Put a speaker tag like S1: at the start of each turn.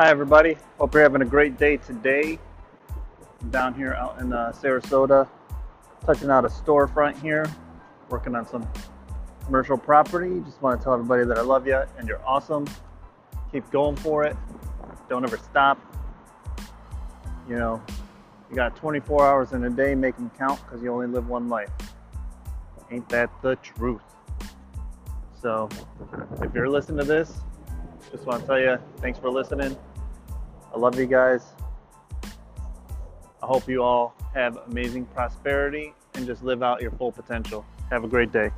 S1: Hi, everybody. Hope you're having a great day today. I'm down here out in uh, Sarasota, touching out a storefront here, working on some commercial property. Just want to tell everybody that I love you and you're awesome. Keep going for it. Don't ever stop. You know, you got 24 hours in a day, make them count because you only live one life. Ain't that the truth? So, if you're listening to this, just want to tell you thanks for listening. I love you guys. I hope you all have amazing prosperity and just live out your full potential. Have a great day.